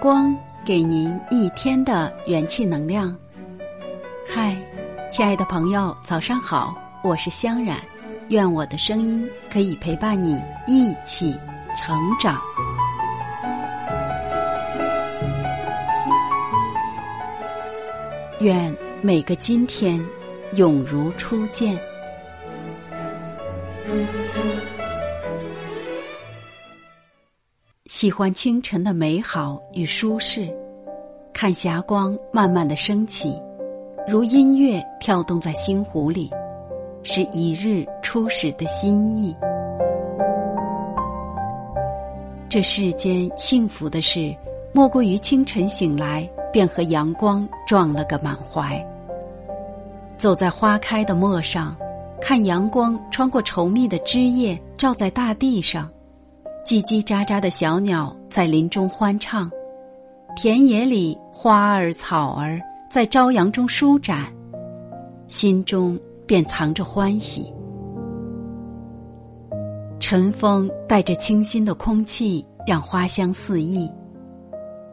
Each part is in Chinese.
光，给您一天的元气能量。嗨，亲爱的朋友，早上好，我是香冉，愿我的声音可以陪伴你一起成长。愿每个今天永如初见。喜欢清晨的美好与舒适，看霞光慢慢的升起，如音乐跳动在心湖里，是一日初始的心意。这世间幸福的事，莫过于清晨醒来便和阳光撞了个满怀。走在花开的陌上，看阳光穿过稠密的枝叶，照在大地上。叽叽喳喳的小鸟在林中欢唱，田野里花儿草儿在朝阳中舒展，心中便藏着欢喜。晨风带着清新的空气，让花香四溢。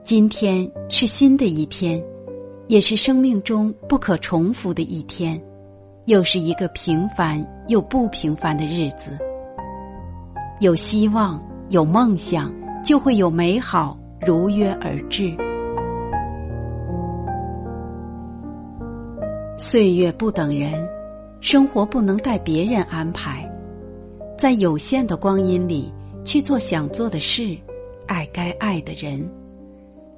今天是新的一天，也是生命中不可重复的一天，又是一个平凡又不平凡的日子。有希望。有梦想，就会有美好如约而至。岁月不等人，生活不能待别人安排，在有限的光阴里去做想做的事，爱该爱的人，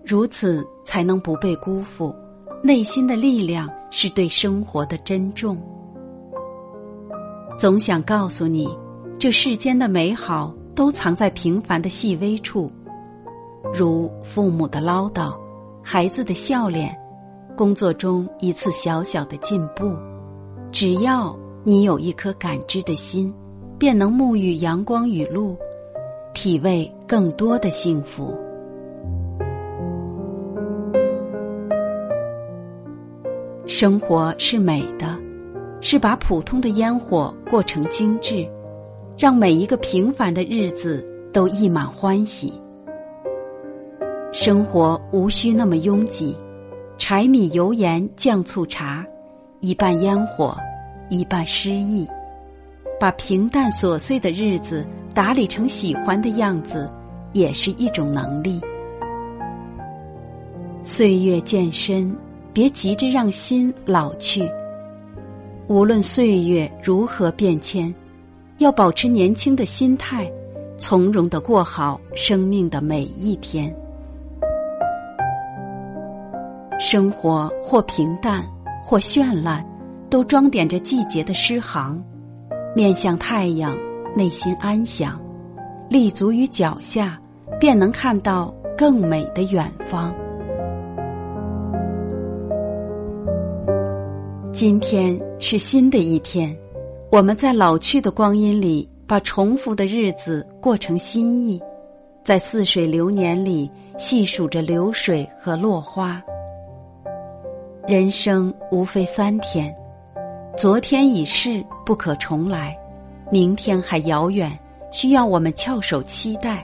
如此才能不被辜负。内心的力量是对生活的珍重。总想告诉你，这世间的美好。都藏在平凡的细微处，如父母的唠叨，孩子的笑脸，工作中一次小小的进步。只要你有一颗感知的心，便能沐浴阳光雨露，体味更多的幸福。生活是美的，是把普通的烟火过成精致。让每一个平凡的日子都溢满欢喜。生活无需那么拥挤，柴米油盐酱醋茶，一半烟火，一半诗意。把平淡琐碎的日子打理成喜欢的样子，也是一种能力。岁月渐深，别急着让心老去。无论岁月如何变迁。要保持年轻的心态，从容的过好生命的每一天。生活或平淡，或绚烂，都装点着季节的诗行。面向太阳，内心安详，立足于脚下，便能看到更美的远方。今天是新的一天。我们在老去的光阴里，把重复的日子过成新意，在似水流年里细数着流水和落花。人生无非三天，昨天已逝，不可重来；明天还遥远，需要我们翘首期待。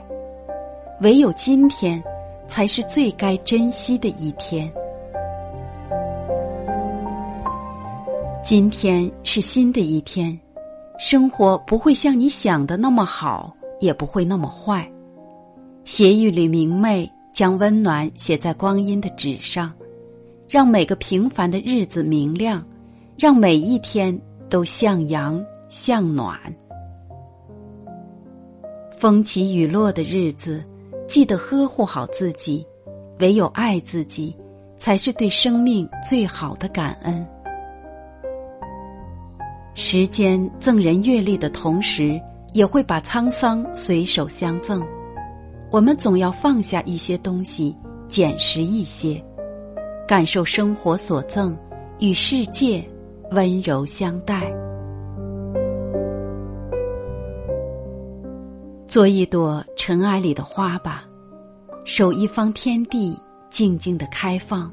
唯有今天，才是最该珍惜的一天。今天是新的一天，生活不会像你想的那么好，也不会那么坏。斜玉里明媚，将温暖写在光阴的纸上，让每个平凡的日子明亮，让每一天都向阳向暖。风起雨落的日子，记得呵护好自己，唯有爱自己，才是对生命最好的感恩。时间赠人阅历的同时，也会把沧桑随手相赠。我们总要放下一些东西，捡拾一些，感受生活所赠，与世界温柔相待。做一朵尘埃里的花吧，守一方天地，静静的开放，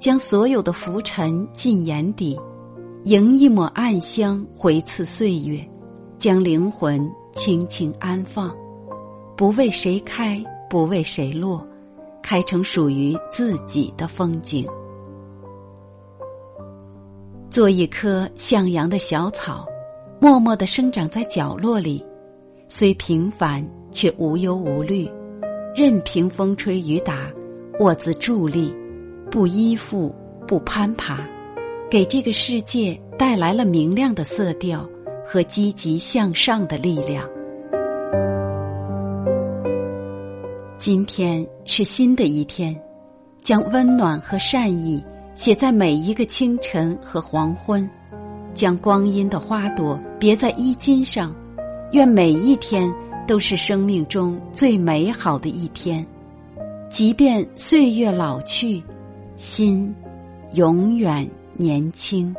将所有的浮尘进眼底。迎一抹暗香回赐岁月，将灵魂轻轻安放，不为谁开，不为谁落，开成属于自己的风景。做一棵向阳的小草，默默的生长在角落里，虽平凡却无忧无虑，任凭风吹雨打，我自伫立，不依附，不攀爬，给这个世界带来了明亮的色调和积极向上的力量。今天是新的一天，将温暖和善意写在每一个清晨和黄昏，将光阴的花朵别在衣襟上，愿每一天都是生命中最美好的一天，即便岁月老去，心永远年轻。